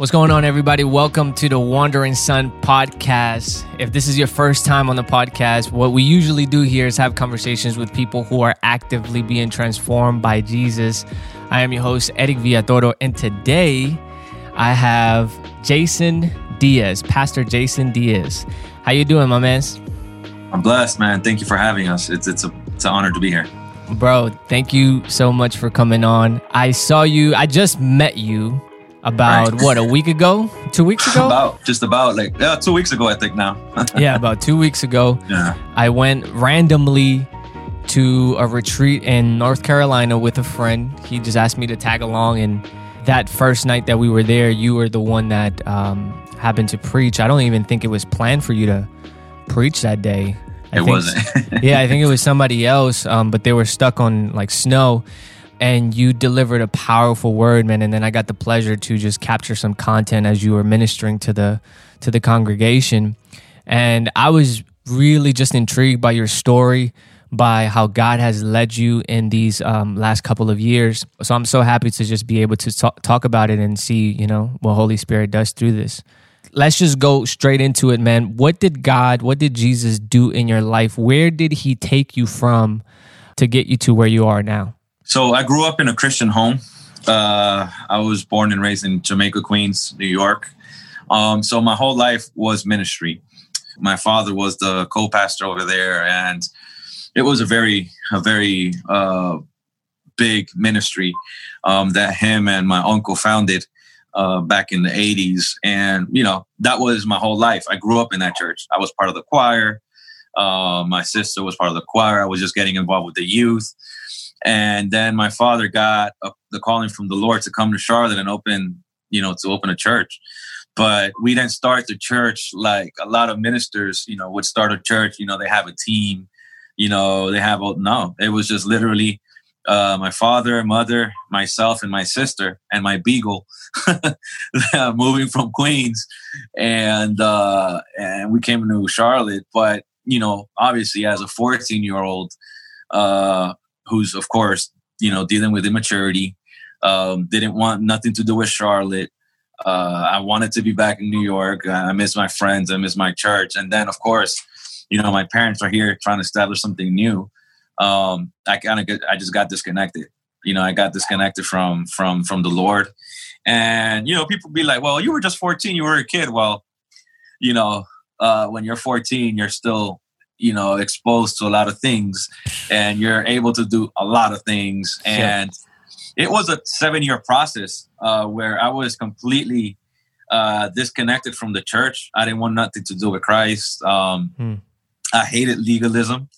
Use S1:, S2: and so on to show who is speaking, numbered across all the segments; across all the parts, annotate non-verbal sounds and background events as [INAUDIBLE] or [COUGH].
S1: What's going on, everybody? Welcome to the Wondering Son podcast. If this is your first time on the podcast, what we usually do here is have conversations with people who are actively being transformed by Jesus. I am your host, Eric Villatoro, and today I have Jason Diaz, Pastor Jason Diaz. How you doing, my man?
S2: I'm blessed, man. Thank you for having us. It's it's a it's an honor to be here.
S1: Bro, thank you so much for coming on. I saw you, I just met you about right. what a week ago? Two weeks ago?
S2: About just about like yeah two weeks ago i think now. [LAUGHS]
S1: Yeah about two weeks ago yeah. I went randomly to a retreat in north carolina with a friend. He just asked me to tag along and that first night that we were there you were the one that um, happened to preach. I don't even think it was planned for you to preach that day.
S2: I it
S1: think,
S2: wasn't.
S1: yeah i think it was somebody else um, but they were stuck on like snow and you delivered a powerful word man and then i got the pleasure to just capture some content as you were ministering to the to the congregation. And i was really just intrigued by your story by how god has led you in these um, last couple of years. So i'm so happy to just be able to talk, talk about it and see you know what holy spirit does through this. Let's just go straight into it man. What did god what did jesus do in your life? Where did he take you from to get you to where you are now
S2: so I grew up in a Christian home. Uh, I was born and raised in Jamaica, Queens, New York. Um, so my whole life was ministry. My father was the co-pastor over there, and it was a very, a very uh, big ministry um, that him and my uncle founded uh, back in the 80s. And, you know, that was my whole life. I grew up in that church. I was part of the choir. Uh, my sister was part of the choir. I was just getting involved with the youth. And then my father got a, the calling from the Lord to come to Charlotte and open, you know, to open a church. But we didn't start the church like a lot of ministers, you know, would start a church. You know, they have a team, you know, they have no. It was just literally uh, my father, mother, myself, and my sister, and my beagle, [LAUGHS] moving from Queens, and uh, and we came to Charlotte. But you know, obviously, as a 14 year old, uh, who's of course you know dealing with immaturity um, didn't want nothing to do with charlotte. Uh, i wanted to be back in new york. I miss my friends. I miss my church. And then of course you know my parents are here trying to establish something new. Um, i kind of i just got disconnected. You know i got disconnected from from from the lord. And you know people be like well you were just 14 you were a kid. Well you know uh, when you're 14 you're still you know exposed to a lot of things and you're able to do a lot of things. And it was a seven year process uh, where i was completely uh, disconnected from the church. I didn't want nothing to do with christ. Um, hmm. i hated legalism.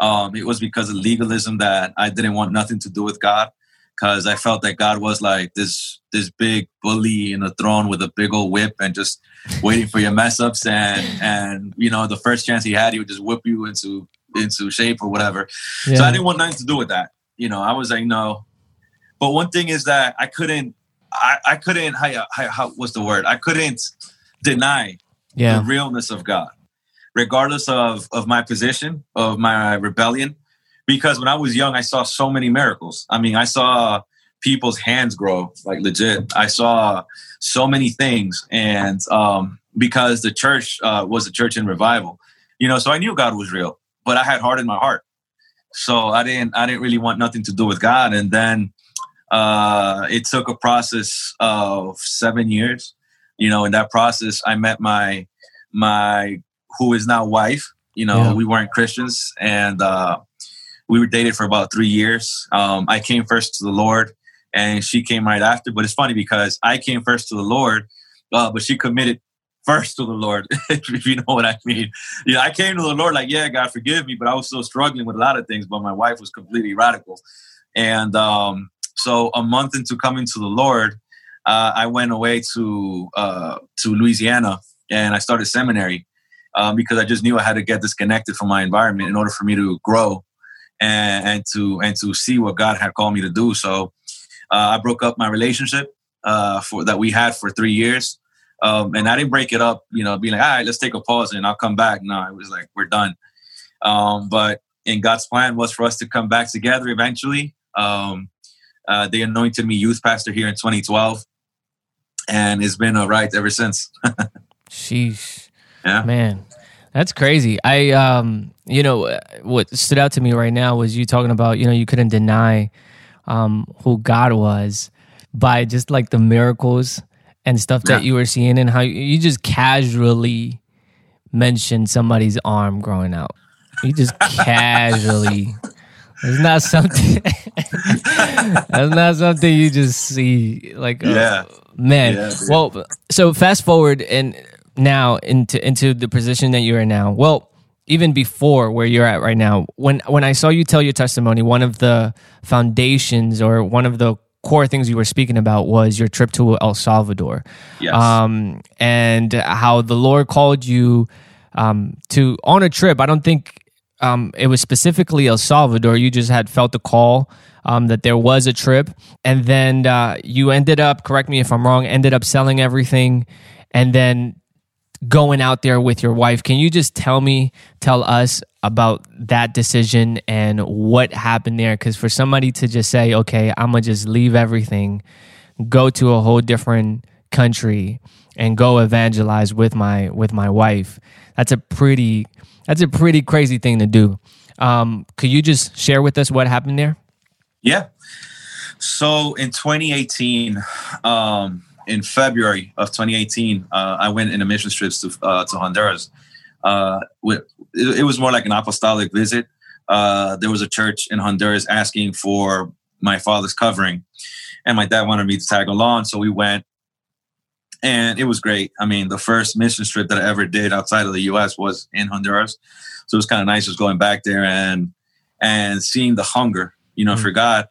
S2: Um, it was because of legalism that i didn't want nothing to do with god because I felt that God was like this this big bully in a throne with a big old whip and just waiting for your mess ups and and you know the first chance he had he would just whip you into into shape or whatever. Yeah. So I didn't want nothing to do with that. You know, I was like no. But one thing is that I couldn't I, I couldn't how, how, how what's the word? I couldn't deny yeah. the realness of God. Regardless of of my position, of my rebellion, because when I was young, I saw so many miracles. I mean, I saw people's hands grow like legit. I saw so many things, and um, because the church uh, was a church in revival, you know, so I knew God was real, but I had heart in my heart, so I didn't I didn't really want nothing to do with God. And then uh, it took a process of seven years. You know, in that process, I met my my who is now wife. You know, yeah. we weren't Christians, and uh, we were dated for about three years. Um, I came first to the Lord, and she came right after. But it's funny because I came first to the Lord, uh, but she committed first to the Lord, [LAUGHS] if you know what I mean. Know, I came to the Lord like, yeah, God forgive me, but I was still struggling with a lot of things. But my wife was completely radical, and um, so a month into coming to the Lord, uh, I went away to uh, to Louisiana and I started seminary um, because I just knew I had to get disconnected from my environment in order for me to grow and, and to and to see what God had called me to do. So uh, I broke up my relationship uh, for that we had for three years, um, and I didn't break it up. You know, being like, all right, let's take a pause and I'll come back. No, it was like we're done. Um, but in God's plan was for us to come back together eventually. Um, uh, they anointed me youth pastor here in 2012, and it's been a ride ever since. [LAUGHS]
S1: Sheesh.
S2: Yeah.
S1: Man, that's crazy. I, um, you know, what stood out to me right now was you talking about, you know, you couldn't deny um, who God was by just like the miracles and stuff that
S2: Yeah.
S1: you were seeing and how you, just casually mentioned somebody's arm growing out. You just [LAUGHS] casually. It's not something. [LAUGHS] that's not something you just see. Like, uh,
S2: Yeah.
S1: man.
S2: Yeah,
S1: well, so fast forward and now into into the position that you're in now. Well, even before where you're at right now, when when I saw you tell your testimony, one of the foundations or one of the core things you were speaking about was your trip to El Salvador
S2: Yes.
S1: um, and how the Lord called you um, to on a trip. I don't think um, it was specifically El Salvador. You just had felt the call um, that there was a trip, and then uh, you ended up. Correct me if I'm wrong. Ended up selling everything, and then going out there with your wife. Can you just tell me, tell us about that decision and what happened there? Because for somebody to just say, okay, I'm gonna just leave everything, go to a whole different country and go evangelize with my with my wife, that's a pretty that's a pretty crazy thing to do. Um, could you just share with us what happened there?
S2: Yeah. So in 2018, um, in February of 2018, uh, I went in a mission trip to uh, to Honduras. Uh, it, it was more like an apostolic visit. Uh, there was a church in Honduras asking for my father's covering, and my dad wanted me to tag along, so we went. And it was great. I mean, the first mission trip that I ever did outside of the U.S. was in Honduras, so it was kind of nice just going back there and and seeing the hunger, you know,
S1: Mm.
S2: for God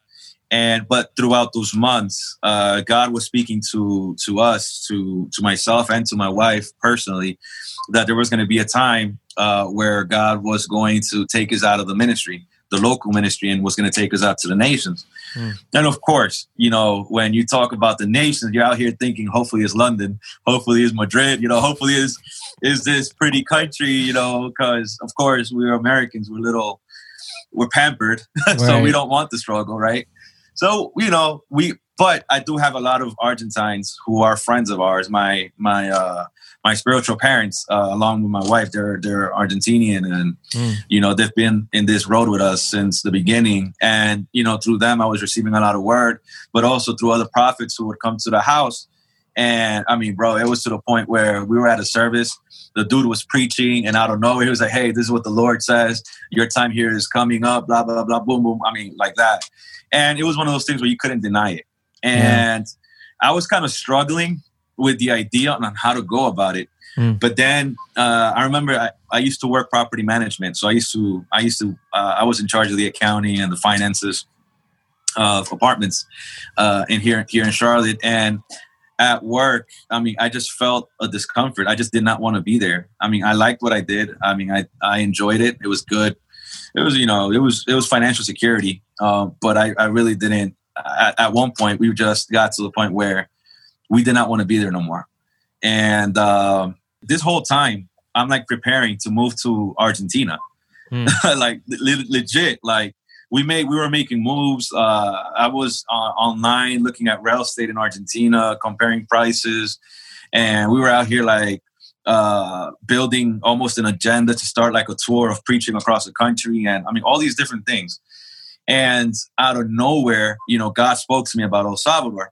S2: and but throughout those months uh, god was speaking to to us to to myself and to my wife personally that there was going to be a time uh, where god was going to take us out of the ministry the local ministry and was going to take us out to the nations.
S1: Hmm.
S2: and of course you know when you talk about the nations you're out here thinking hopefully it's london. Hopefully it's madrid. You know hopefully is is this pretty country you know because of course we're americans. We're little we're pampered. [LAUGHS] So we don't want the struggle right so you know we but i do have a lot of argentines who are friends of ours. My my uh my spiritual parents uh, along with my wife they're they're argentinian and
S1: Mm.
S2: you know they've been in this road with us since the beginning. And you know through them i was receiving a lot of word but also through other prophets who would come to the house. And i mean bro it was to the point where we were at a service. The dude was preaching and I don't know. he was like hey this is what the lord says. Your time here is coming up blah blah blah boom boom. I mean like that and it was one of those things where you couldn't deny it. And i was kind of struggling with the idea on how to go about it.
S1: Mm.
S2: but then uh, i remember I, I used to work property management. So i used to i used to uh, i was in charge of the accounting and the finances of apartments uh, in here here in charlotte. And at work i mean i just felt a discomfort. I just did not want to be there. I mean i liked what i did. I mean i i enjoyed it. It was good it was you know it was it was financial security um, but I, I really didn't at, at one point we just got to the point where we did not want to be there no more and um, this whole time i'm like preparing to move to argentina
S1: Mm. [LAUGHS]
S2: like le- legit like we made we were making moves uh, i was uh, online looking at real estate in argentina comparing prices and we were out here like uh, building almost an agenda to start like a tour of preaching across the country and i mean all these different things. And out of nowhere you know god spoke to me about el salvador.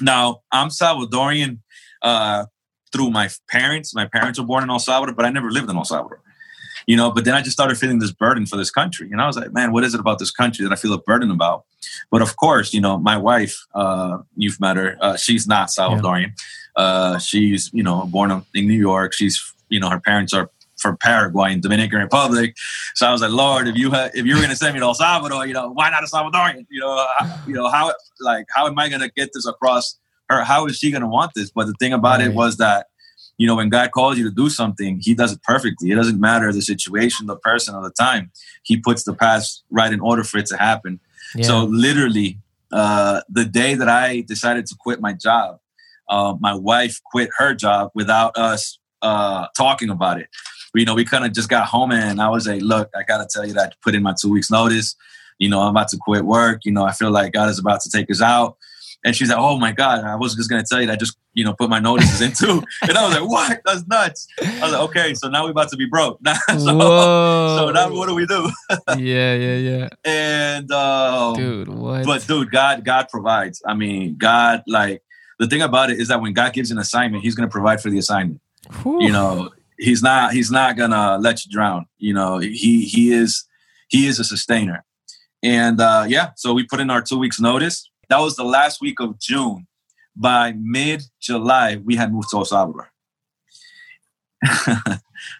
S2: Now i'm salvadorian uh, through my parents. My parents were born in el salvador but i never lived in el salvador you know but then i just started feeling this burden for this country. And i was like man what is it about this country that i feel a burden about? But of course you know my wife uh, you've met her uh, she's not salvadorian uh, she's you know born in new york she's you know her parents are from paraguay and dominican republic so i was like lord if you had if you were going to send me to el salvador you know why not a salvadorian you know how, you know how like how am i going to get this across her how is she going to want this but the thing about it was that you know, when God calls you to do something, He does it perfectly. It doesn't matter the situation, the person, or the time. He puts the paths right in order for it to happen.
S1: Yeah.
S2: So, literally, uh, the day that I decided to quit my job, uh, my wife quit her job without us uh, talking about it. You know, we kind of just got home and I was like, look, I got to tell you that I put in my two weeks notice. You know, I'm about to quit work. You know, I feel like God is about to take us out. And she's like, "Oh my god, I was just gonna tell you that I just you know put my notices in too." [LAUGHS] and I was like, "What? That's nuts." I was like, "Okay, so now we're about to be broke." [LAUGHS] so, so now what do we do? [LAUGHS]
S1: yeah, yeah, yeah.
S2: And um,
S1: dude, what?
S2: But dude, God, God provides. I mean, God, like the thing about it is that when God gives an assignment, He's gonna provide for the assignment. Whew. You know, He's not He's not gonna let you drown. You know, He He is He is a sustainer. And uh, yeah, so we put in our two weeks notice that was the last week of June. By mid July, we had moved to El Salvador. [LAUGHS]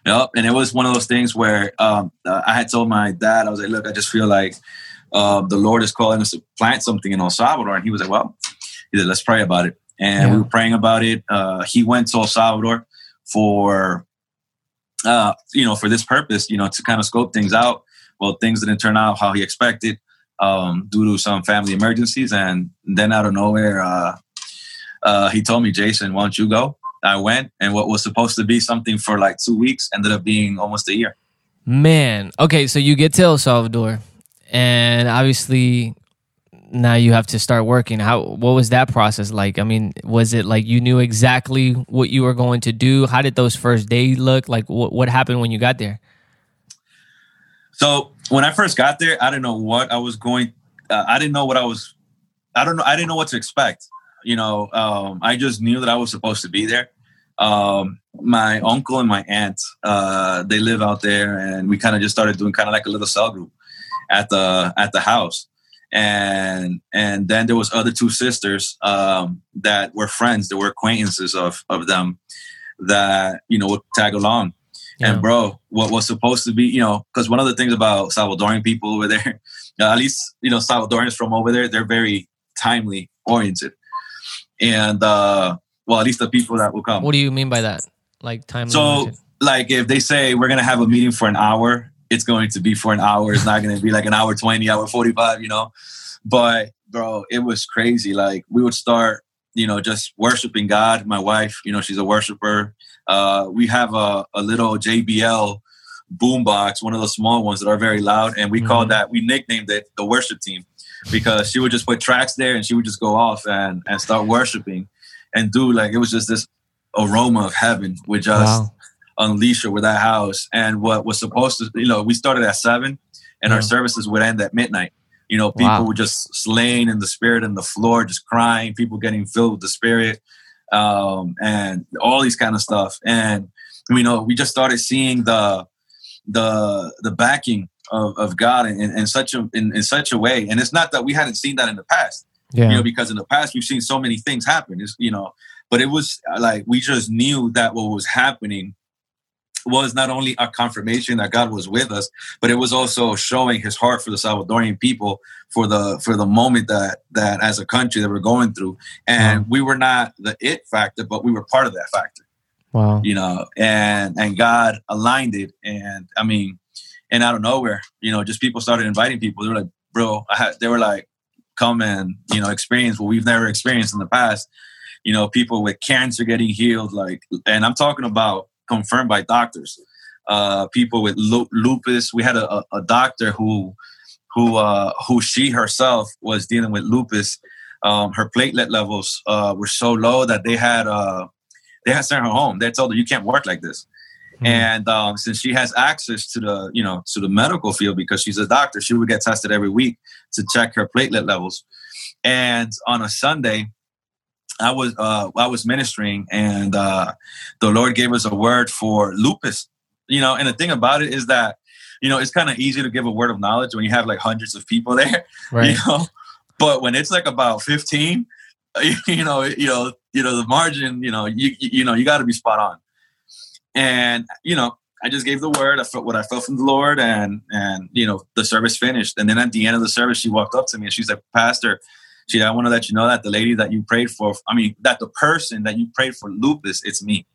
S2: yep. And it was one of those things where um, uh, I had told my dad, I was like, look, I just feel like uh, the Lord is calling us to plant something in El Salvador. And he was like, well, he said, let's pray about it. And yeah. we were praying about it. Uh, he went to El Salvador for, uh, you know, for this purpose, you know, to kind of scope things out. Well, things didn't turn out how he expected um, due to some family emergencies. And then out of nowhere, uh, uh, he told me, Jason, why don't you go? I went, and what was supposed to be something for like two weeks ended up being almost a year.
S1: Man, okay, so you get to El Salvador, and obviously now you have to start working. How what was that process like? I mean, was it like you knew exactly what you were going to do? How did those first days look? Like what what happened when you got there?
S2: So when I first got there, I didn't know what I was going. Uh, I didn't know what I was. I don't know. I didn't know what to expect. You know, um, I just knew that I was supposed to be there. Um, my uncle and my aunt, uh, they live out there, and we kind of just started doing kind of like a little cell group at the at the house. And and then there was other two sisters um, that were friends, that were acquaintances of of them that you know would tag along yeah. And bro, what was supposed to be, you know, because one of the things about Salvadoran people over there, [LAUGHS] at least you know Salvadorans from over there, they're very timely oriented, and uh, well, at least the people that will come.
S1: What do you mean by that? Like timely.
S2: So, oriented? like, if they say we're gonna have a meeting for an hour, it's going to be for an hour. It's not gonna be like an hour twenty, hour forty five, you know. But bro, it was crazy. Like we would start, you know, just worshiping God. My wife, you know, she's a worshiper uh, we have a, a little JBL boombox, one of the small ones that are very loud, and we mm-hmm. call that we nicknamed it the worship team because she would just put tracks there and she would just go off and and start worshiping and do like it was just this aroma of heaven with just wow. Unleash over that house. And what was supposed to, you know, we started at seven and our services would end at midnight. You know, people wow. were just slain in the spirit and the floor, just crying, people getting filled with the spirit um, and all these kind of stuff. And you know, we just started seeing the the the backing of, of God in, in such a in, in such a way. And it's not that we hadn't seen that in the past. Yeah. You know, because in the past we've seen so many things happen. It's, you know, but it was like we just knew that what was happening was not only a confirmation that God was with us, but it was also showing His heart for the Salvadorian people for the for the moment that that as a country that we're going through, and wow. we were not the it factor, but we were part of that factor.
S1: Wow,
S2: you know, and and God aligned it, and I mean, and out of nowhere, you know, just people started inviting people. They were like, "Bro," I had, they were like, "Come and you know, experience what we've never experienced in the past." You know, people with cancer getting healed, like, and I'm talking about confirmed by doctors. Uh, people with lupus. We had a, a doctor who who uh, who she herself was dealing with lupus. Um, her platelet levels uh, were so low that they had uh, they had sent her home. They told her you can't work like this. Mm-hmm. And um, since she has access to the you know to the medical field because she's a doctor, she would get tested every week to check her platelet levels. And on a Sunday, I was uh, I was ministering, and uh, the Lord gave us a word for lupus. You know, and the thing about it is that you know it's kind of easy to give a word of knowledge when you have like hundreds of people [LAUGHS] there. Right. You know, but when it's like about fifteen, [LAUGHS] you know, you know, you know the margin. You know, you you know you got to be spot on. And you know, I just gave the word. I felt what I felt from the Lord, and and you know the service finished. And then at the end of the service, she walked up to me and she's like, "Pastor." She, I want to let you know that the lady that you prayed for, I mean, that the person that you prayed for lupus, it's me.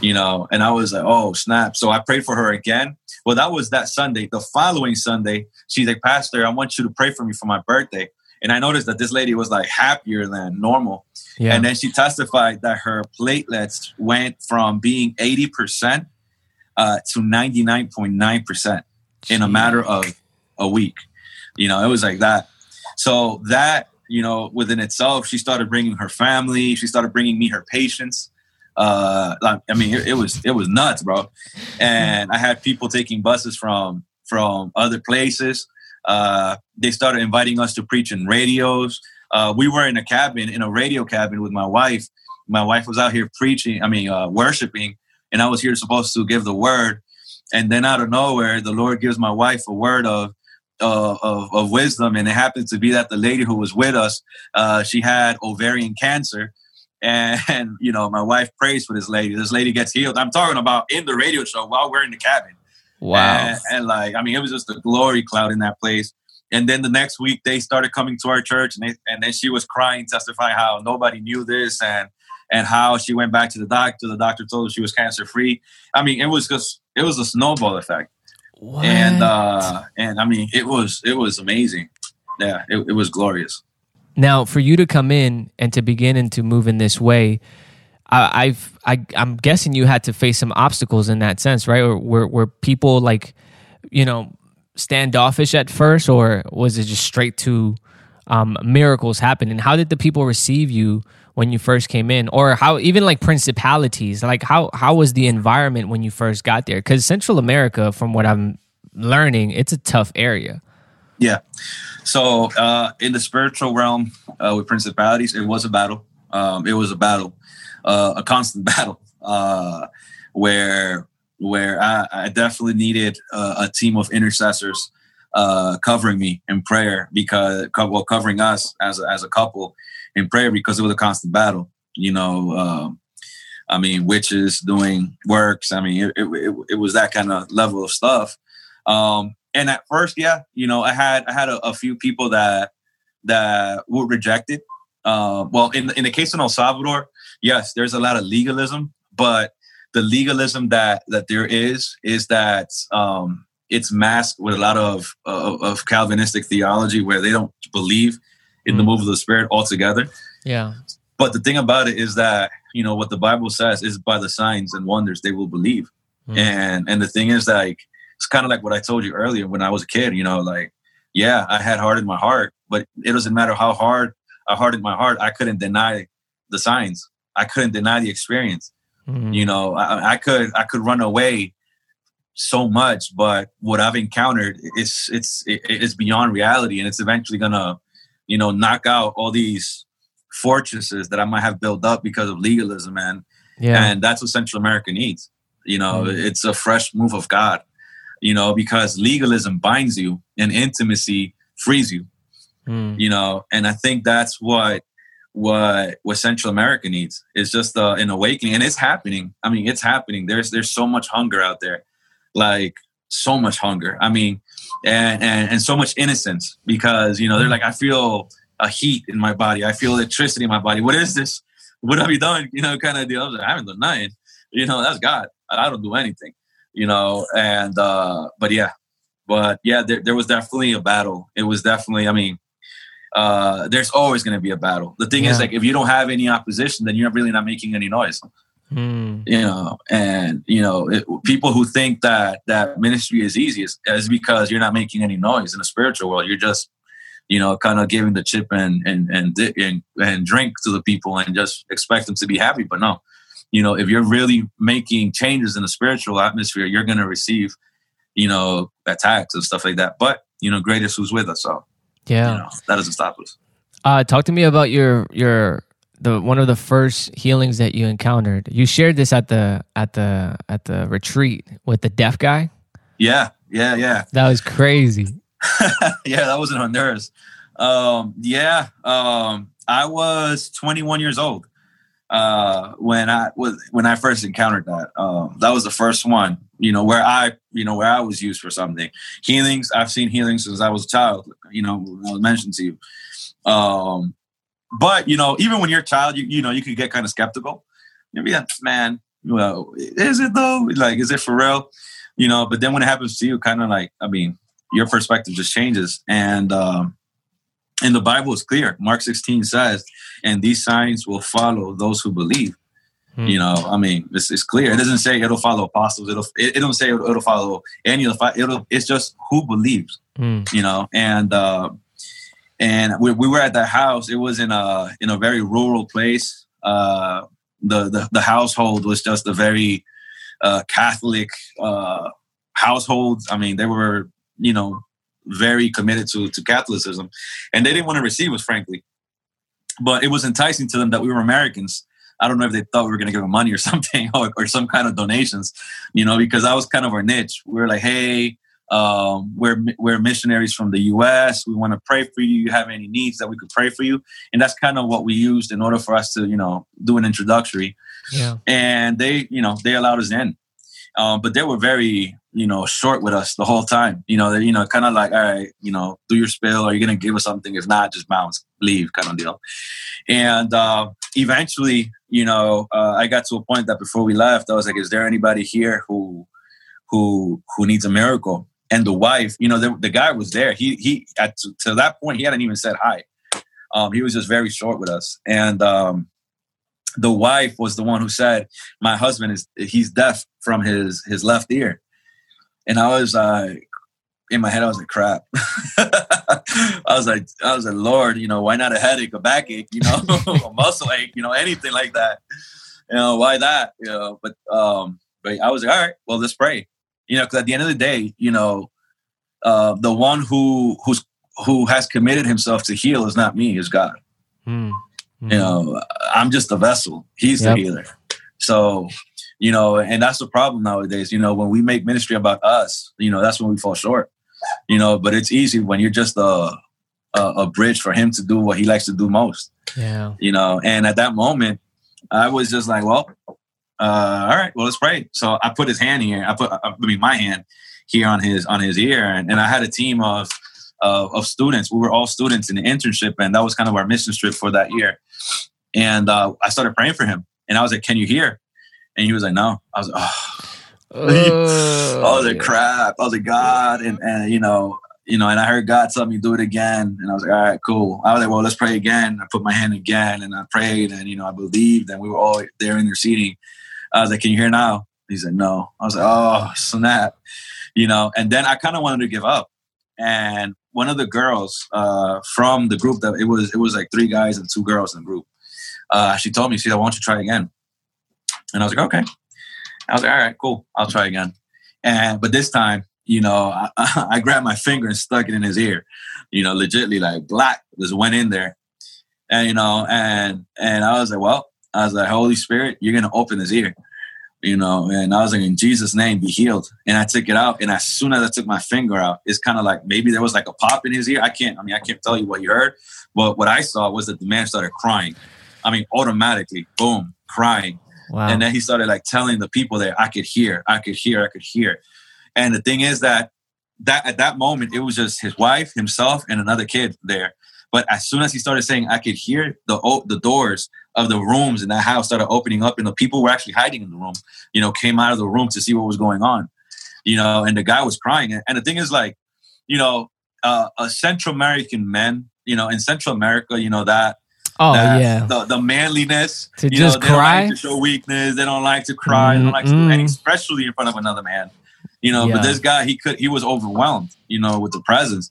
S2: You know, and I was like, oh snap! So I prayed for her again. Well, that was that Sunday. The following Sunday, she's like, Pastor, I want you to pray for me for my birthday. And I noticed that this lady was like happier than normal. Yeah. And then she testified that her platelets went from being 80% uh, to 99.9% in a matter of a week. You know, it was like that. So that you know, within itself, she started bringing her family. She started bringing me her patients. Uh, I mean, it, it was it was nuts, bro. And I had people taking buses from from other places. Uh, they started inviting us to preach in radios. Uh, we were in a cabin, in a radio cabin with my wife. My wife was out here preaching, I mean, uh, worshiping, and I was here supposed to give the word. And then out of nowhere, the Lord gives my wife a word of, uh, of, of, wisdom. And it happened to be that the lady who was with us, uh, she had ovarian cancer. And, [LAUGHS] and, you know, my wife prays for this lady. This lady gets healed. I'm talking about in the radio show while we're in the cabin.
S1: Wow.
S2: And, and, like, I mean, it was just a glory cloud in that place. And then the next week they started coming to our church and, they, and then she was crying, testifying how nobody knew this and and how she went back to the doctor. The doctor told her she was cancer free. I mean, it was just it was a snowball effect. What? And uh and I mean it was it was amazing. Yeah, it, it was glorious.
S1: Now, for you to come in and to begin and to move in this way, I, I've I, I'm guessing you had to face some obstacles in that sense, right? Or were were people like, you know, standoffish at first, or was it just straight to um, miracles happening? How did the people receive you when you first came in, or how even like principalities? Like how how was the environment when you first got there? Because Central America, from what I'm learning, it's a tough area.
S2: Yeah. So uh, in the spiritual realm uh, with principalities, it was a battle. Um, it was a battle uh, a constant [LAUGHS] battle uh, where where I, I definitely needed a, a, team of intercessors uh, covering me in prayer because well covering us as a, as a couple in prayer because it was a constant battle. You know, um, I mean, witches doing works. I mean, it, it, it was that kind of level of stuff. Um, and at first, yeah, you know, I had I had a, a few people that that were rejected. Uh, well, in in the case of El Salvador, yes, there's a lot of legalism, but the legalism that that there is is that um, it's masked with a lot of, of, of Calvinistic theology where they don't believe in mm. the move of the Spirit altogether.
S1: Yeah.
S2: But the thing about it is that you know what the Bible says is by the signs and wonders they will believe, mm. and and the thing is like it's kind of like what I told you earlier when I was a kid. You know, like yeah, I had hard in my heart, but it doesn't matter how hard I hardened my heart. I couldn't deny the signs. I couldn't deny the experience. Mm-hmm. You know, I, I, could I could run away so much, but what I've encountered is it's it's beyond reality, and it's eventually gonna, you know, knock out all these fortresses that I might have built up because of legalism, and yeah. and that's what Central America needs. You know, mm-hmm. it's a fresh move of God. You know, because legalism binds you, and intimacy frees you. Mm. You know, and I think that's what what what Central America needs. It's just uh, an awakening, and it's happening. I mean, it's happening. There's there's so much hunger out there, like so much hunger. I mean, and and, and so much innocence because you know they're like I feel a heat in my body. I feel electricity in my body. What is this? What have you done? You know, kind of deal. I, like, I haven't done nothing. You know, that's God. I don't do anything. You know, and uh, but yeah, but yeah, there, there was definitely a battle. It was definitely. I mean, uh, there's always going to be a battle. The thing yeah. is, like, if you don't have any opposition, then you're really not making any noise. Mm. You know, and you know, it, people who think that that ministry is easy is, is because you're not making any noise in the spiritual world. You're just, you know, kind of giving the chip and and and and, and drink to the people and just expect them to be happy. But no, you know, if you're really making changes in the spiritual atmosphere, you're going to receive, you know, attacks and stuff like that. But you know, greatest who's with us. So
S1: yeah,
S2: you know, that doesn't stop us.
S1: Uh, talk to me about your your the one of the first healings that you encountered. You shared this at the at the at the retreat with the deaf guy.
S2: Yeah, yeah, yeah.
S1: That was crazy. [LAUGHS]
S2: yeah, that was in Honduras. Um, yeah, um, I was 21 years old uh, when I was when I first encountered that. Um, that was the first one, you know, where I, you know, where I was used for something. Healings, I've seen healings since I was a child. You know, I was mentioned to you. Um, but you know, even when you're a child, you you know, you could get kind of skeptical. You'll be like, man, well, is it though? Like, is it for real? You know, but then when it happens to you, kind of like, I mean, your perspective just changes. And um, and the Bible is clear. Mark 16 says, and these signs will follow those who believe. Hmm. You know, I mean, it's, it's, clear. It doesn't say it'll follow apostles. It'll it, it don't say it'll, it'll, follow any of the. It'll it's just who believes. Hmm. You know, and uh, and we, we were at that house. It was in a in a very rural place. Uh, the, the the household was just a very uh, Catholic uh, household. I mean, they were you know very committed to to Catholicism, and they didn't want to receive us, frankly. But it was enticing to them that we were Americans. I don't know if they thought we were going to give them money or [LAUGHS] something or, or some kind of donations, you know, because that was kind of our niche. We were like, hey, um, we're we're missionaries from the U.S. We want to pray for you. You have any needs that we could pray for you, and that's kind of what we used in order for us to, you know, do an introductory.
S1: Yeah.
S2: And they, you know, they allowed us in, um, but they were very, you know, short with us the whole time. You know, they, you know, kind of like, all right, you know, do your spill. Are you gonna give us something? If not, just bounce, leave, kind of deal. And uh, eventually, you know, uh, I got to a point that before we left, I was like, is there anybody here who who who needs a miracle? And the wife, you know, the, the guy was there. He he at to, that point he hadn't even said hi. Um, he was just very short with us, and um, the wife was the one who said, "My husband is he's deaf from his his left ear," and I was in my head, I was like, "Crap." [LAUGHS] I was like, I was like, Lord, you know, why not a headache, a backache, you know, [LAUGHS] a muscle ache, you know, anything like that. You know, why that? You know, but um, but I was like, all right, well, let's pray you know because at the end of the day you know uh, the one who who's who has committed himself to heal is not me is god mm. Mm. you know i'm just a vessel he's yep. the healer so you know and that's the problem nowadays you know when we make ministry about us you know that's when we fall short you know but it's easy when you're just a a, a bridge for him to do what he likes to do most
S1: yeah
S2: you know and at that moment i was just like well uh, all right, well, let's pray. So I put his hand here. I put, I mean, my hand here on his on his ear, and, and I had a team of, of of students. We were all students in the internship, and that was kind of our mission trip for that year. And uh, I started praying for him, and I was like, "Can you hear?" And he was like, "No." I was like, "Oh." oh [LAUGHS] I was like, yeah. "Crap!" I was like, "God," and and you know, you know, and I heard God tell me do it again, and I was like, all right, cool. I was like, well, let's pray again. I put my hand again, and I prayed, and you know, I believed, and we were all there interceding. I was like, "Can you hear now?" He said, "No." I was like, "Oh, snap!" You know. And then I kind of wanted to give up. And one of the girls uh, from the group that it was, it was like three guys and two girls in the group. Uh, she told me, "See, I want you to try again." And I was like, "Okay." I was like, "All right, cool. I'll try again." And but this time, you know, I, [LAUGHS] I grabbed my finger and stuck it in his ear. You know, legitly like black just went in there, and you know, and and I was like, well, I was like, Holy Spirit, you're gonna open his ear. You know, and I was like, in Jesus' name, be healed. And I took it out, and as soon as I took my finger out, it's kind of like maybe there was like a pop in his ear. I can't, I mean, I can't tell you what you heard, but what I saw was that the man started crying. I mean, automatically, boom, crying. Wow. And then he started like telling the people there, I could hear, I could hear, I could hear. And the thing is that that at that moment, it was just his wife, himself, and another kid there. But as soon as he started saying, I could hear the the doors of the rooms in that house started opening up, and the people were actually hiding in the room. You know, came out of the room to see what was going on. You know, and the guy was crying. And the thing is, like, you know, uh, a Central American man, you know, in Central America, you know that.
S1: Oh that, yeah,
S2: the, the manliness
S1: to just know, cry,
S2: like to show weakness. They don't like to cry. Mm-hmm. They don't like to do mm-hmm. anything, especially in front of another man you know yeah. but this guy he could he was overwhelmed you know with the presence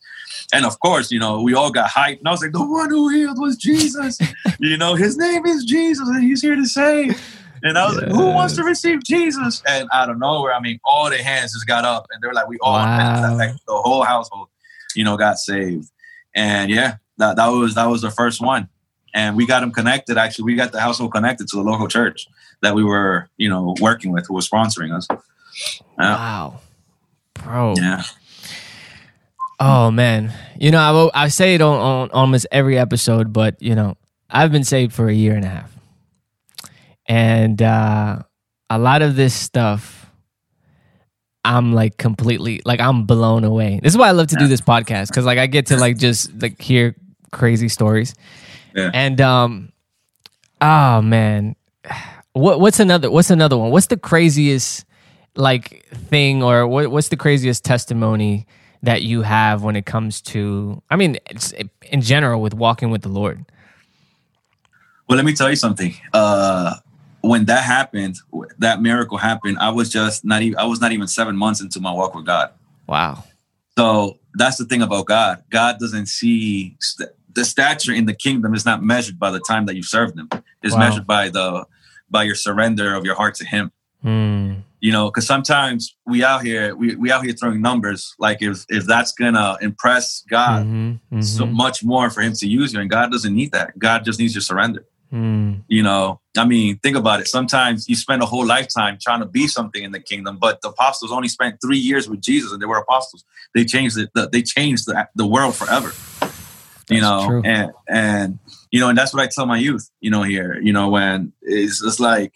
S2: and of course you know we all got hyped and i was like the one who healed was jesus [LAUGHS] you know his name is jesus and he's here to save and I was yes. like, who wants to receive Jesus? And out of nowhere, I mean, all the hands just got up and they were like, we all, wow. like the whole household, you know, got saved. And yeah, that, that was, that was the first one. And we got them connected. Actually, we got the household connected to the local church that we were, you know, working with who was sponsoring us.
S1: Wow, bro.
S2: Yeah.
S1: Oh man, you know I will, I say it on, on almost every episode, but you know I've been saved for a year and a half, and uh, a lot of this stuff I'm like completely like I'm blown away. This is why I love to do this podcast because like I get to like just like hear crazy stories,
S2: yeah.
S1: and um, oh man, [SIGHS] what what's another what's another one? What's the craziest? Like thing or what, what's the craziest testimony that you have when it comes to i mean in general with walking with the lord
S2: well let me tell you something uh when that happened that miracle happened i was just not even i was not even seven months into my walk with god
S1: wow
S2: So that's the thing about God. God doesn't see st- the stature in the kingdom is not measured by the time that you served Him. It's
S1: Wow.
S2: measured by the by your surrender of your heart to Him.
S1: Mm.
S2: You know, because sometimes we out here we, we out here throwing numbers. Like if if that's gonna impress God
S1: Mhm,
S2: so
S1: mhm,
S2: much more for Him to use you, and God doesn't need that. God just needs your surrender.
S1: mm.
S2: You know, I mean, think about it. Sometimes you spend a whole lifetime trying to be something in the kingdom, but the apostles only spent three years with Jesus, and they were apostles. They changed it. The, they changed the, the world forever. you
S1: That's
S2: know,
S1: true.
S2: and and you know, and that's what I tell my youth. You know, here, you know, when it's, it's like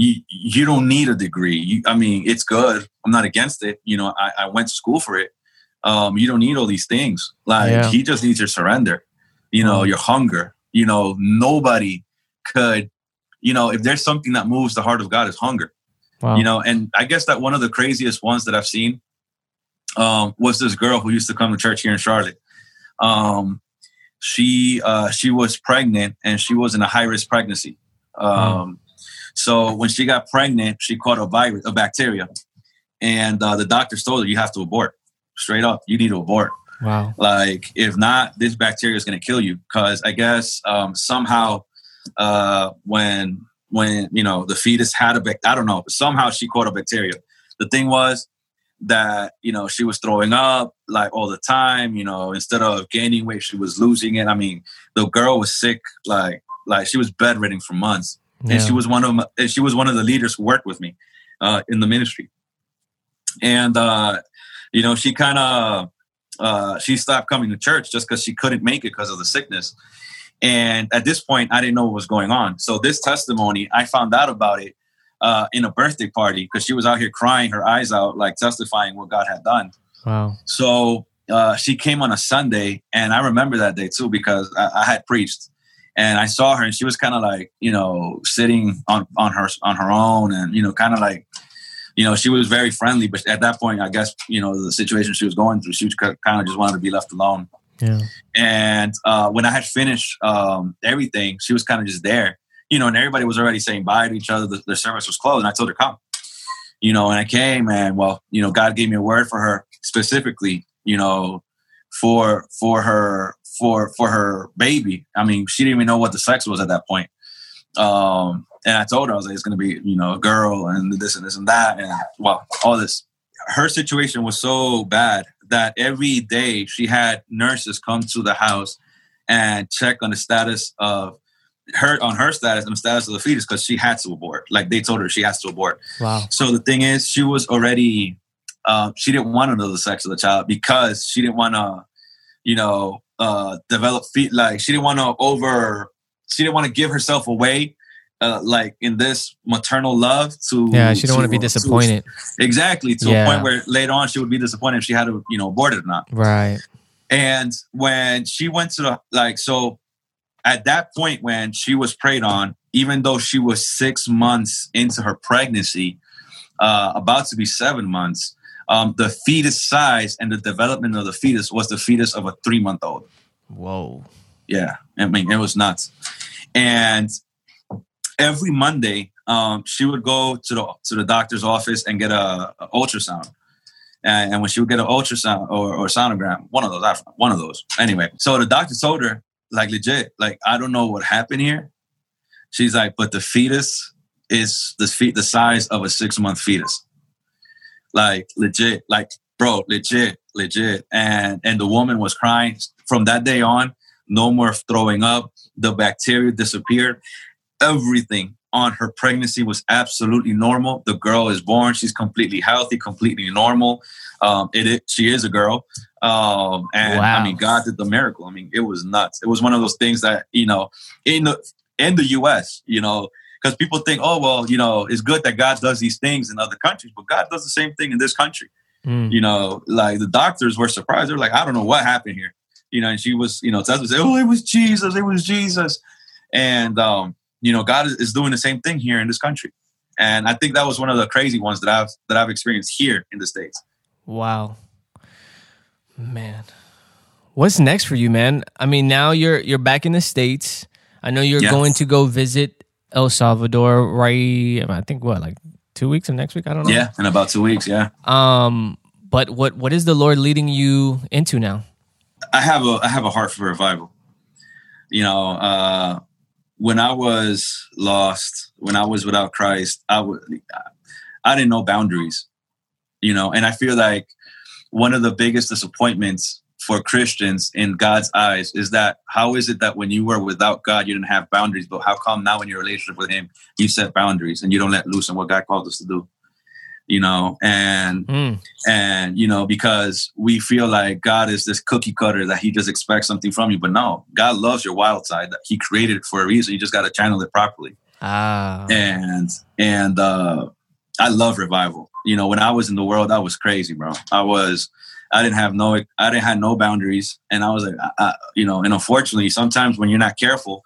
S2: you you don't need a degree. You, I mean, it's good. I'm not against it. You know, I, I went to school for it. Um, you don't need all these things. Like
S1: Yeah.
S2: he just needs your surrender. You know,
S1: Mm.
S2: your hunger. You know, nobody could. You know, if there's something that moves the heart of God, is hunger.
S1: Wow.
S2: You know, and I guess that one of the craziest ones that I've seen um, was this girl who used to come to church here in Charlotte. Um, she uh, she was pregnant and she was in a high risk pregnancy. Um, So when she got pregnant, she caught a virus, a bacteria, and uh, the doctors told her you have to abort. Straight up, you need to abort.
S1: wow.
S2: Like if not, this bacteria is going to kill you. Because I guess um, somehow uh, when when you know the fetus had a bac, I don't know, but somehow she caught a bacteria. The thing was that you know she was throwing up like all the time. You know, instead of gaining weight, she was losing it. I mean, the girl was sick, like like she was bedridden for months and she was one of my, and she was one of the leaders who worked with me uh, in the ministry. And uh, you know, she kind of uh, she stopped coming to church just because she couldn't make it because of the sickness. And at this point, I didn't know what was going on. So this testimony, I found out about it uh, in a birthday party because she was out here crying her eyes out, like testifying what God had done.
S1: Wow.
S2: So uh, she came on a Sunday, and I remember that day too because I, I had preached, and I saw her, and she was kind of like you know sitting on on her on her own, and you know kind of like you know she was very friendly, but at that point, I guess you know the situation she was going through, she was kind of just wanted to be left alone.
S1: Yeah.
S2: And uh, when I had finished um, everything, she was kind of just there, you know, and everybody was already saying bye to each other. The, the service was closed, and I told her come, you know, and I came, and well, you know, God gave me a word for her specifically, you know, for for her for for her baby. I mean, she didn't even know what the sex was at that point. Um, and I told her I was like, it's gonna be, you know, a girl and this and this and that, and well, all this. Her situation was so bad that every day she had nurses come to the house and check on the status of her on her status and the status of the fetus because she had to abort. Like they told her she has to abort.
S1: Wow.
S2: So the thing is, she was already uh, she didn't want to know the sex of the child because she didn't want to, you know, uh, develop feet. Like she didn't want to over. She didn't want to give herself away. Uh, like in this maternal love to
S1: Yeah. She don't want to be
S2: to-
S1: disappointed.
S2: exactly to
S1: Yeah.
S2: a point where later on she would be disappointed if she had to you know abort it or not
S1: Right.
S2: and when she went to the like, so at that point when she was prayed on, even though she was six months into her pregnancy, uh, about to be seven months, um, the fetus size and the development of the fetus was the fetus of a three month old.
S1: Whoa.
S2: Yeah, I mean it was nuts. And every Monday, um, she would go to the to the doctor's office and get a, a ultrasound. And, and when she would get an ultrasound or, or sonogram, one of those, one of those. Anyway, so the doctor told her, like legit, like I don't know what happened here. She's like, but the fetus is the feet the size of a six month fetus. Like legit, like bro, legit, legit. And and the woman was crying from that day on. No more throwing up. The bacteria disappeared. Everything on her pregnancy was absolutely normal. The girl is born. She's completely healthy, completely normal. Um, it is, she is a girl. Um, and
S1: Wow.
S2: I mean, God did the miracle. I mean, it was nuts. It was one of those things that, you know, in the, in the US, you know, because people think, oh, well, you know, it's good that God does these things in other countries, but God does the same thing in this country
S1: Mm.
S2: you know, like the doctors were surprised. They're like, I don't know what happened here. You know, and she was, you know, Tessa Oh, it was Jesus, it was Jesus. And um, you know, God is, doing the same thing here in this country. And I think that was one of the crazy ones that I've that I've experienced here in the States.
S1: Wow. Man. What's next for you, man? I mean, now you're you're back in the States. I know you're
S2: Yeah.
S1: going to go visit El Salvador right I think what, like two weeks or next week? I don't know.
S2: Yeah, in about two weeks, yeah.
S1: Um, But what what is the Lord leading you into now?
S2: I have a I have a heart for revival. You know, uh, when I was lost, when I was without Christ, I would I didn't know boundaries. You know, and I feel like one of the biggest disappointments for Christians in God's eyes is that how is it that when you were without God you didn't have boundaries, but how come now in your relationship with Him you set boundaries and you don't let loose on what God called us to do? You know, and mm. and you know because we feel like God is this cookie cutter that He just expects something from you, but no, God loves your wild side. That He created it for a reason. You just got to channel it properly. Ah, and and uh, I love revival. You know, when I was in the world, I was crazy, bro. I was I didn't have no I didn't have no boundaries, and I was like, I, I, you know, and unfortunately, sometimes when you're not careful,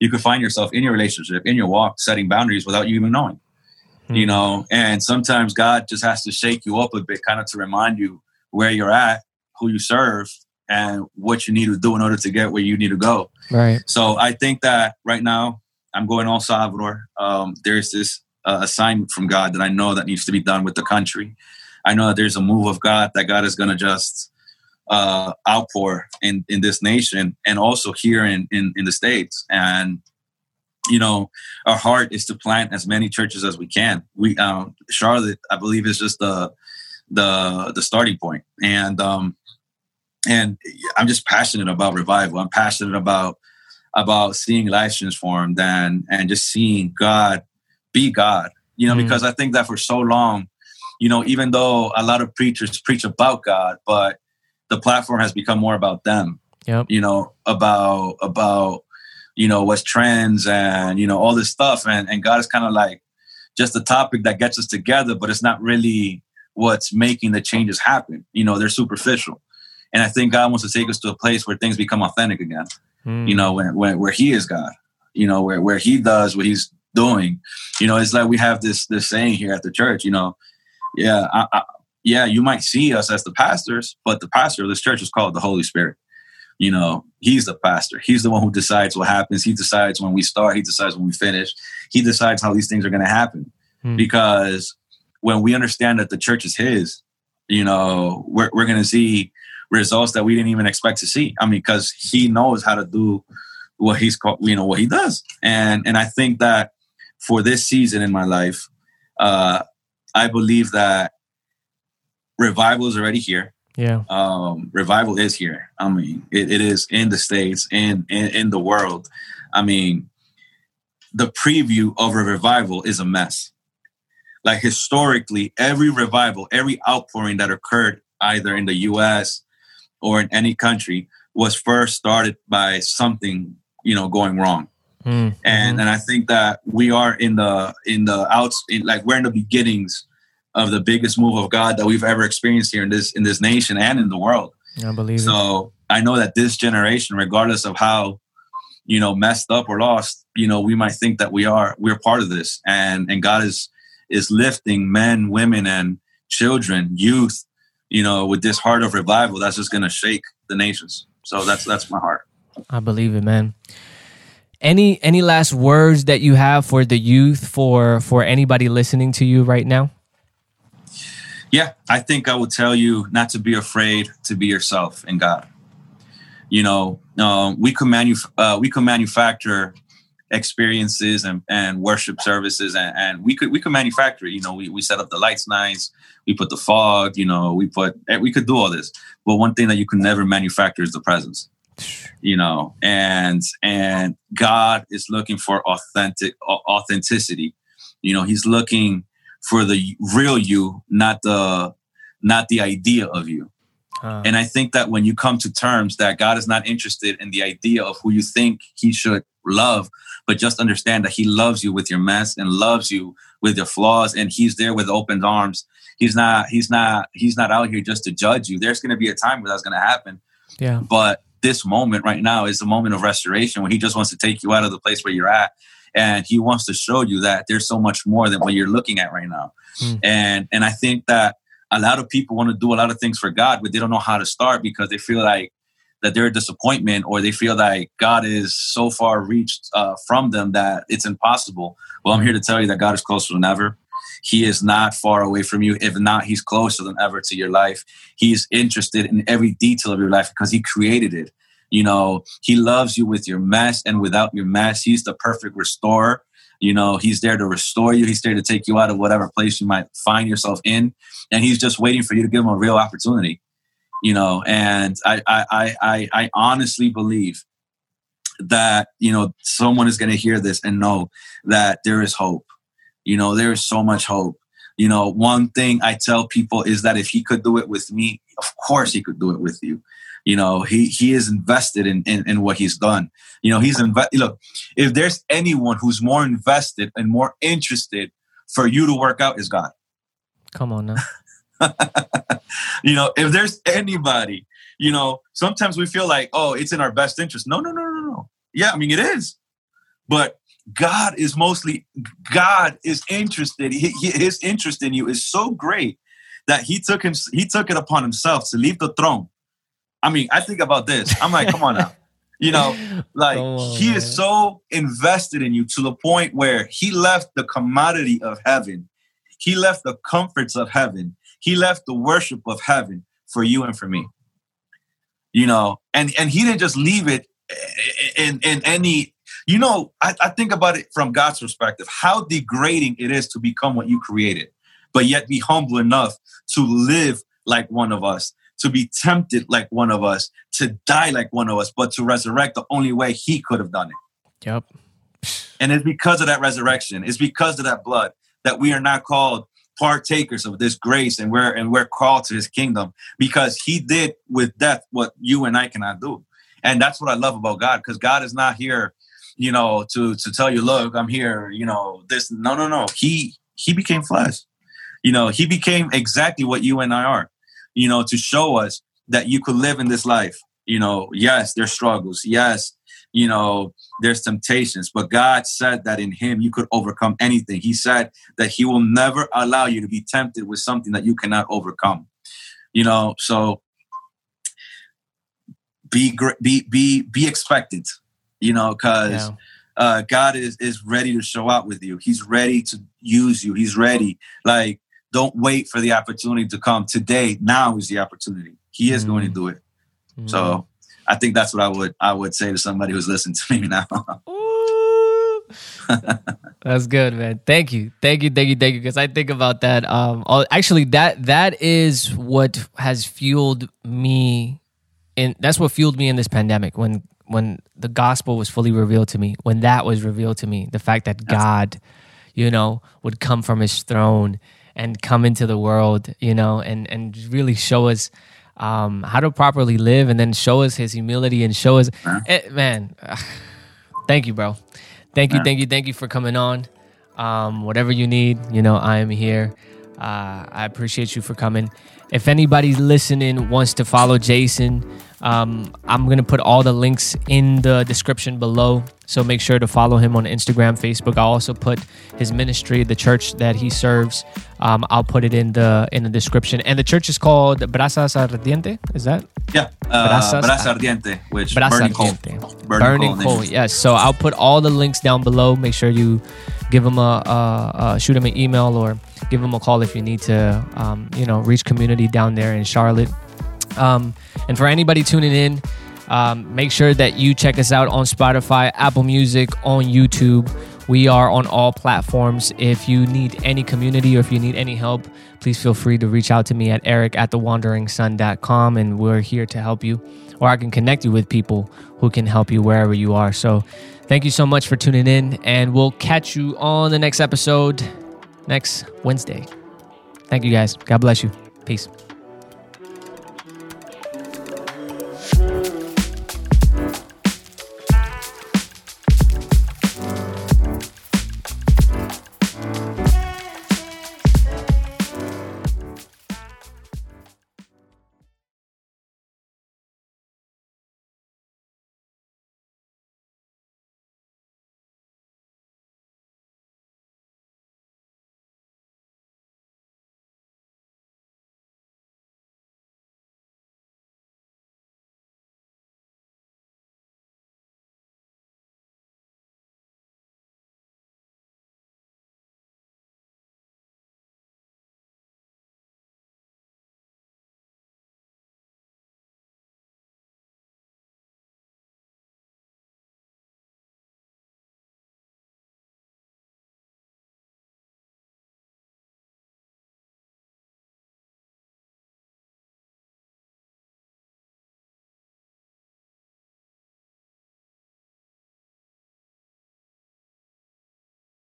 S2: you could find yourself in your relationship, in your walk, setting boundaries without you even knowing. Mm-hmm. You know, and sometimes God just has to shake you up a bit, kind of to remind you where you're at, who you serve, and what you need to do in order to get where you need to go.
S1: Right.
S2: So I think that right now I'm going El Salvador. Um, there's this uh, assignment from God that I know that needs to be done with the country. I know that there's a move of God that God is going to just uh, outpour in, in this nation and also here in, in, in the States. And, you know, our heart is to plant as many churches as we can. We, um, Charlotte, I believe is just the, the, the starting point. And, um, and I'm just passionate about revival. I'm passionate about, about seeing lives transformed and, and just seeing God be God, you know, mm. because I think that for so long, you know, even though a lot of preachers preach about God, but the platform has become more about them.
S1: Yep.
S2: You know, about about you know what's trends and you know all this stuff, and and God is kind of like just a topic that gets us together, but it's not really what's making the changes happen. You know, they're superficial, and I think God wants to take us to a place where things become authentic again. Mm. You know, when, when where He is God. You know, where where He does what He's doing. You know, it's like we have this this saying here at the church. You know, yeah, I, I, yeah, you might see us as the pastors, but the pastor of this church is called the Holy Spirit. You know, he's the pastor. He's the one who decides what happens. He decides when we start. He decides when we finish. He decides how these things are going to happen. Hmm. Because when we understand that the church is his, you know, we're, we're going to see results that we didn't even expect to see. I mean, because he knows how to do what he's called, you know, what he does. And and I think that for this season in my life, uh, I believe that revival is already here.
S1: Yeah.
S2: Um, revival is here. I mean, it, it is in the States and in, in the world. I mean, the preview of a revival is a mess. Like historically, every revival, every outpouring that occurred either in the US or in any country was first started by something, you know, going wrong. Mm-hmm. And and I think that we are in the in the outs in, like we're in the beginnings of the biggest move of God that we've ever experienced here in this in this nation and in the world.
S1: I believe
S2: so. It. I know that this generation, regardless of how you know messed up or lost, you know, we might think that we are we're part of this, and and God is is lifting men, women, and children, youth, you know, with this heart of revival that's just going to shake the nations. So that's that's my heart.
S1: I believe it, man any any last words that you have for the youth for for anybody listening to you right now?
S2: Yeah i think i would tell you not to be afraid to be yourself in god. You know um, we can manu- uh, we can manufacture experiences and, and worship services and, and we could we could manufacture it. you know we, we set up the lights nice we put the fog you know we put eh, we could do all this. But one thing that you can never manufacture is the presence you know and and god is looking for authentic authenticity. You know he's looking for the real you not the not the idea of you. Uh. and i think that when you come to terms that god is not interested in the idea of who you think he should love but just understand that he loves you with your mess and loves you with your flaws and he's there with open arms. He's not he's not he's not out here just to judge you. There's going to be a time where that's going to happen.
S1: Yeah.
S2: But this moment right now is a moment of restoration where he just wants to take you out of the place where you're at. And he wants to show you that there's so much more than what you're looking at right now. Mm. and and i think that a lot of people want to do a lot of things for god but they don't know how to start because they feel like that they're a disappointment or they feel like god is so far reached uh, from them that it's impossible. Well i'm here to tell you that god is closer than ever he is not far away from you. If not, he's closer than ever to your life. He's interested in every detail of your life because he created it. You know, he loves you with your mess and without your mess. He's the perfect restorer. You know, he's there to restore you. He's there to take you out of whatever place you might find yourself in. And he's just waiting for you to give him a real opportunity. You know, and I I I I honestly believe that, you know, someone is gonna hear this and know that there is hope. You know, there is so much hope. You know, one thing I tell people is that if he could do it with me, of course he could do it with you. You know he he is invested in in, in what he's done. You know he's invested look if there's anyone who's more invested and more interested for you to work out is god.
S1: Come on now. [LAUGHS] [LAUGHS]
S2: You know if there's anybody you know sometimes we feel like oh it's in our best interest. No no no no no. Yeah i mean it is. But god is mostly god is interested he, his interest in you is so great that he took him he took it upon himself to leave the throne I mean, I think about this. I'm like, come on now. You know, [LAUGHS] like oh, he man. is so invested in you to the point where he left the commodity of heaven. He left the comforts of heaven. He left the worship of heaven for you and for me. You know, and and he didn't just leave it in in any you know, I, I think about it from God's perspective, how degrading it is to become what you created, but yet be humble enough to live like one of us, to be tempted like one of us, to die like one of us, but to resurrect the only way he could have done it.
S1: Yep.
S2: And it's because of that resurrection, it's because of that blood that we are not called partakers of this grace and we're and we're called to his kingdom because he did with death what you and I cannot do. And that's what I love about God, because God is not here, you know, to to tell you, look, I'm here, you know, this no no no. He he became flesh. You know, he became exactly what you and I are you know, to show us that you could live in this life. You know, yes, there's struggles. Yes, you know, there's temptations, but God said that in Him you could overcome anything. He said that He will never allow you to be tempted with something that you cannot overcome. You know, so be be be be expectant. You know, because. Yeah. Uh, God is is ready to show out with you. He's ready to use you. He's ready. Like don't wait for the opportunity to come. Today, now is the opportunity. He is mm. going to mm. do it. Mm. So I think that's what I would I would say to somebody who's listening to [LAUGHS] me now. [LAUGHS]
S1: That's good, man. Thank you, thank you, thank you, thank you. Because I think about that. Um, actually, that that is what has fueled me, and that's what fueled me in this pandemic. When when the gospel was fully revealed to me, when that was revealed to me, the fact that God, you know, would come from His throne and come into the world, you know, and and really show us um, how to properly live, and then show us His humility and show us, it, man. thank you, bro. Thank you, thank you, thank you for coming on. Um, whatever you need, you know, I am here. Uh, I appreciate you for coming. If anybody listening wants to follow Jason, um, I'm going to put all the links in the description below. So make sure to follow him on Instagram, Facebook. I'll also put his ministry, the church that he serves. Um, I'll put it in the in the description. And the church is called Brasas Ardiente. Is that?
S2: Yeah, uh, Brasas, Brasa Ardiente, which Brasa burning Ardiente. coal.
S1: Burning, burning coal. coal yes. So I'll put all the links down below. Make sure you give him a, a, a shoot him an email or give him a call if you need to. Um, you know, reach community down there in Charlotte. Um, and for anybody tuning in, um, make sure that you check us out on Spotify, Apple Music, on YouTube. We are on all platforms. If you need any community or if you need any help, please feel free to reach out to me at eric at thewonderingson.com and we're here to help you. Or I can connect you with people who can help you wherever you are. So thank you so much for tuning in, and we'll catch you on the next episode next Wednesday. Thank you guys. God bless you. Peace.